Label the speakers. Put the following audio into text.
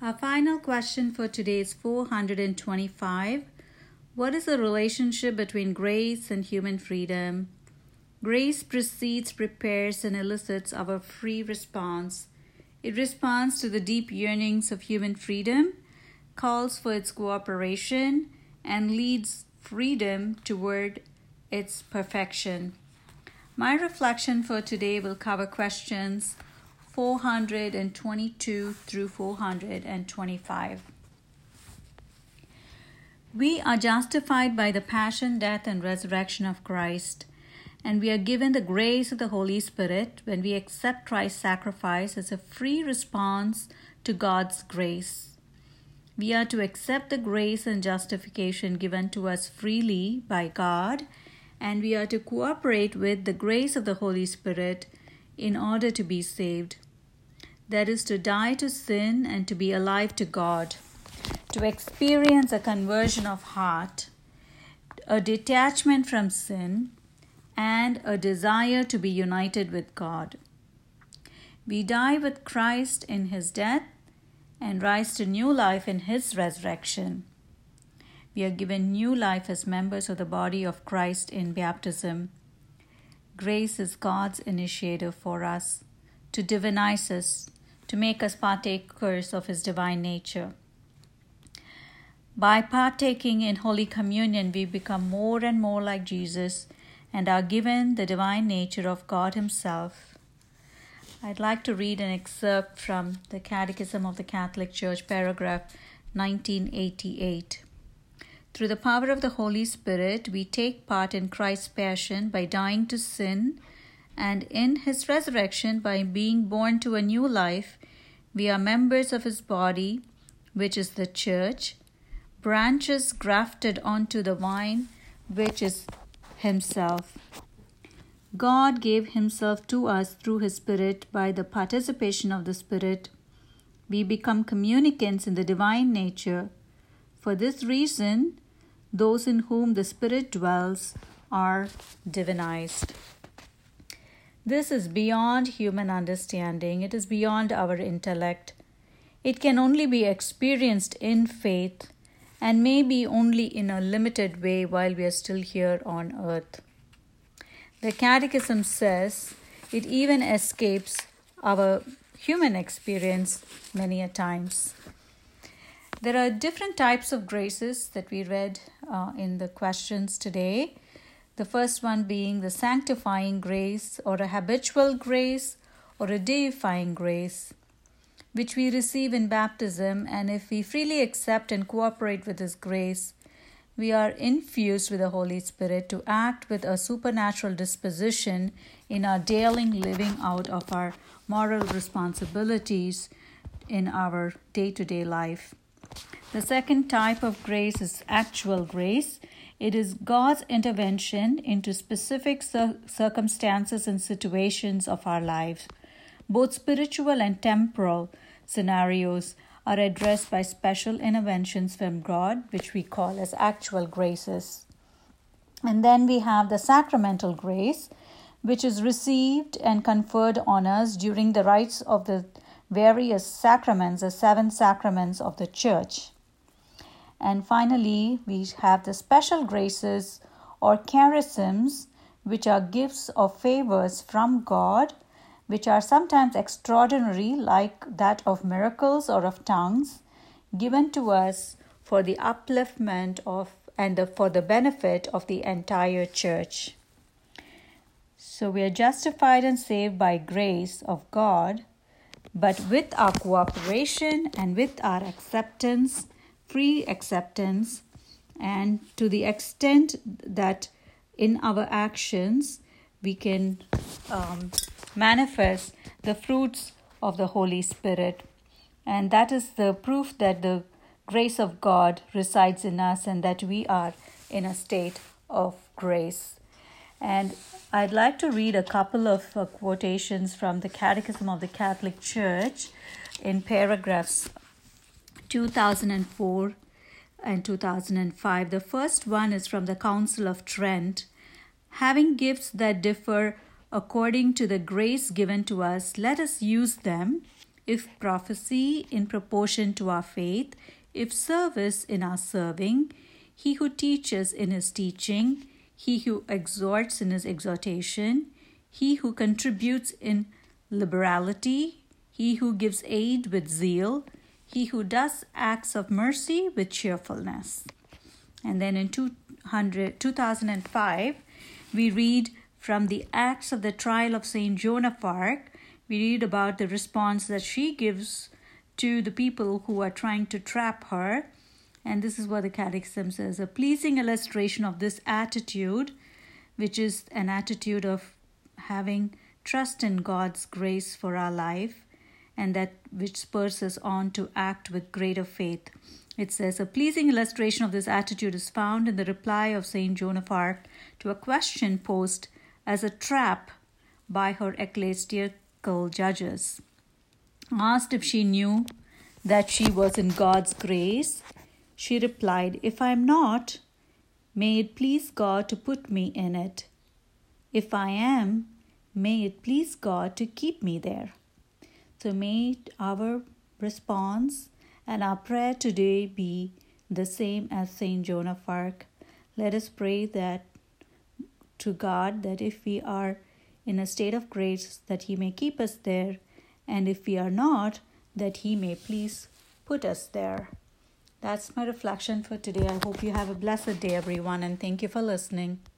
Speaker 1: Our final question for today is 425. What is the relationship between grace and human freedom? Grace precedes, prepares, and elicits our free response. It responds to the deep yearnings of human freedom, calls for its cooperation, and leads freedom toward its perfection. My reflection for today will cover questions 422 through 425. We are justified by the passion, death, and resurrection of Christ, and we are given the grace of the Holy Spirit when we accept Christ's sacrifice as a free response to God's grace. We are to accept the grace and justification given to us freely by God, and we are to cooperate with the grace of the Holy Spirit in order to be saved. That is, to die to sin and to be alive to God, to experience a conversion of heart, a detachment from sin, and a desire to be united with God. We die with Christ in his death and rise to new life in His resurrection. We are given new life as members of the body of Christ in baptism. Grace is God's initiative for us to divinize us, to make us partakers of His divine nature. By partaking in Holy Communion, we become more and more like Jesus and are given the divine nature of God Himself. I'd like to read an excerpt from the Catechism of the Catholic Church, paragraph 1988. Through the power of the Holy Spirit, we take part in Christ's passion by dying to sin, and in his resurrection by being born to a new life, we are members of his body, which is the church, branches grafted onto the vine, which is himself. God gave Himself to us through His Spirit by the participation of the Spirit. We become communicants in the divine nature. For this reason, those in whom the Spirit dwells are divinized. This is beyond human understanding, it is beyond our intellect. It can only be experienced in faith and may be only in a limited way while we are still here on earth. The Catechism says it even escapes our human experience many a times. There are different types of graces that we read uh, in the questions today. The first one being the sanctifying grace, or a habitual grace, or a deifying grace, which we receive in baptism, and if we freely accept and cooperate with this grace, we are infused with the Holy Spirit to act with a supernatural disposition in our daily living out of our moral responsibilities in our day to day life. The second type of grace is actual grace. It is God's intervention into specific circumstances and situations of our lives, both spiritual and temporal scenarios are addressed by special interventions from God, which we call as actual graces. And then we have the sacramental grace, which is received and conferred on us during the rites of the various sacraments, the seven sacraments of the church. And finally, we have the special graces or charisms, which are gifts or favors from God which are sometimes extraordinary, like that of miracles or of tongues, given to us for the upliftment of and the, for the benefit of the entire church. So we are justified and saved by grace of God, but with our cooperation and with our acceptance, free acceptance, and to the extent that in our actions we can um, manifest the fruits of the Holy Spirit. And that is the proof that the grace of God resides in us and that we are in a state of grace. And I'd like to read a couple of uh, quotations from the Catechism of the Catholic Church in paragraphs 2004 and 2005. The first one is from the Council of Trent. Having gifts that differ according to the grace given to us, let us use them if prophecy in proportion to our faith, if service in our serving, he who teaches in his teaching, he who exhorts in his exhortation, he who contributes in liberality, he who gives aid with zeal, he who does acts of mercy with cheerfulness. And then in 200, 2005, we read from the Acts of the Trial of St. Joan of Arc, we read about the response that she gives to the people who are trying to trap her. And this is what the Catechism says a pleasing illustration of this attitude, which is an attitude of having trust in God's grace for our life, and that which spurs us on to act with greater faith. It says a pleasing illustration of this attitude is found in the reply of Saint Joan of Arc to a question posed as a trap by her ecclesiastical judges. Asked if she knew that she was in God's grace, she replied, If I am not, may it please God to put me in it. If I am, may it please God to keep me there. So may our response and our prayer today be the same as Saint Joan of Arc. Let us pray that to God that if we are in a state of grace, that He may keep us there, and if we are not, that He may please put us there. That's my reflection for today. I hope you have a blessed day, everyone, and thank you for listening.